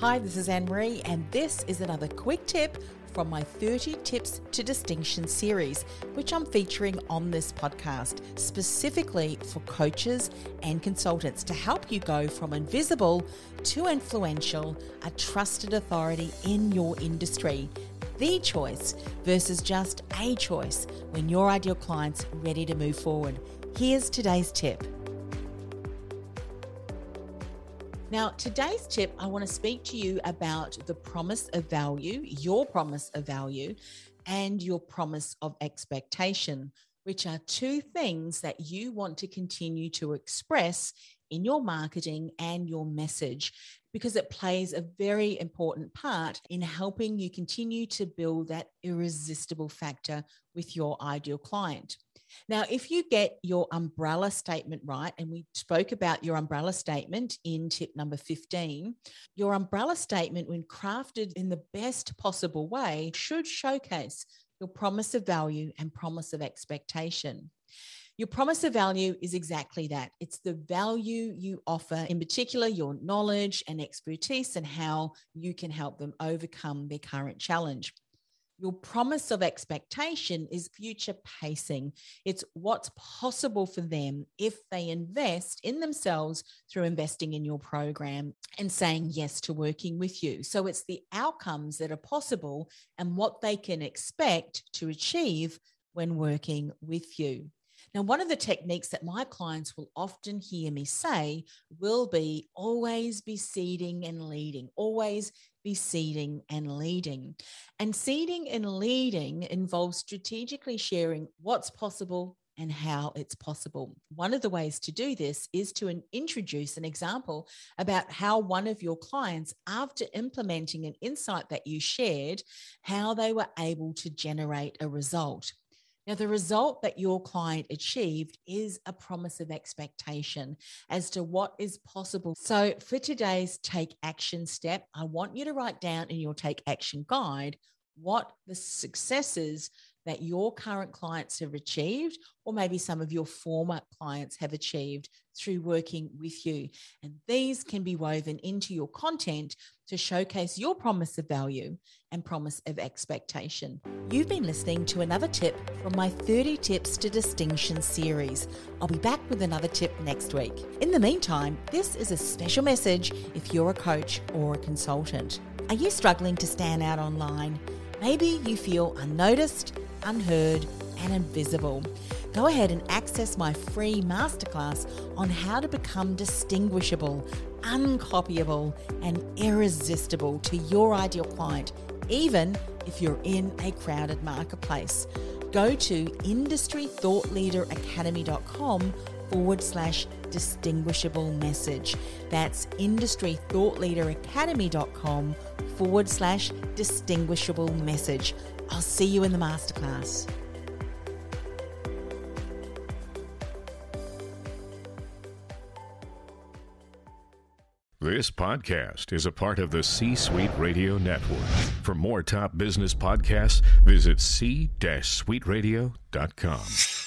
Hi, this is Anne Marie, and this is another quick tip from my 30 Tips to Distinction series, which I'm featuring on this podcast, specifically for coaches and consultants to help you go from invisible to influential, a trusted authority in your industry. The choice versus just a choice when your ideal client's ready to move forward. Here's today's tip. Now, today's tip, I want to speak to you about the promise of value, your promise of value, and your promise of expectation, which are two things that you want to continue to express in your marketing and your message because it plays a very important part in helping you continue to build that irresistible factor with your ideal client. Now, if you get your umbrella statement right, and we spoke about your umbrella statement in tip number 15, your umbrella statement, when crafted in the best possible way, should showcase your promise of value and promise of expectation. Your promise of value is exactly that. It's the value you offer, in particular, your knowledge and expertise, and how you can help them overcome their current challenge. Your promise of expectation is future pacing. It's what's possible for them if they invest in themselves through investing in your program and saying yes to working with you. So it's the outcomes that are possible and what they can expect to achieve when working with you. Now, one of the techniques that my clients will often hear me say will be always be seeding and leading, always be seeding and leading. And seeding and leading involves strategically sharing what's possible and how it's possible. One of the ways to do this is to introduce an example about how one of your clients, after implementing an insight that you shared, how they were able to generate a result. Now, the result that your client achieved is a promise of expectation as to what is possible. So, for today's take action step, I want you to write down in your take action guide what the successes that your current clients have achieved, or maybe some of your former clients have achieved through working with you. And these can be woven into your content to showcase your promise of value and promise of expectation. You've been listening to another tip from my 30 Tips to Distinction series. I'll be back with another tip next week. In the meantime, this is a special message if you're a coach or a consultant. Are you struggling to stand out online? Maybe you feel unnoticed, unheard, and invisible. Go ahead and access my free masterclass on how to become distinguishable, uncopyable, and irresistible to your ideal client, even if you're in a crowded marketplace. Go to industrythoughtleaderacademy.com forward slash distinguishable message. That's industrythoughtleaderacademy.com forward slash distinguishable message. I'll see you in the masterclass. This podcast is a part of the C Suite Radio Network. For more top business podcasts, visit c-suiteradio.com.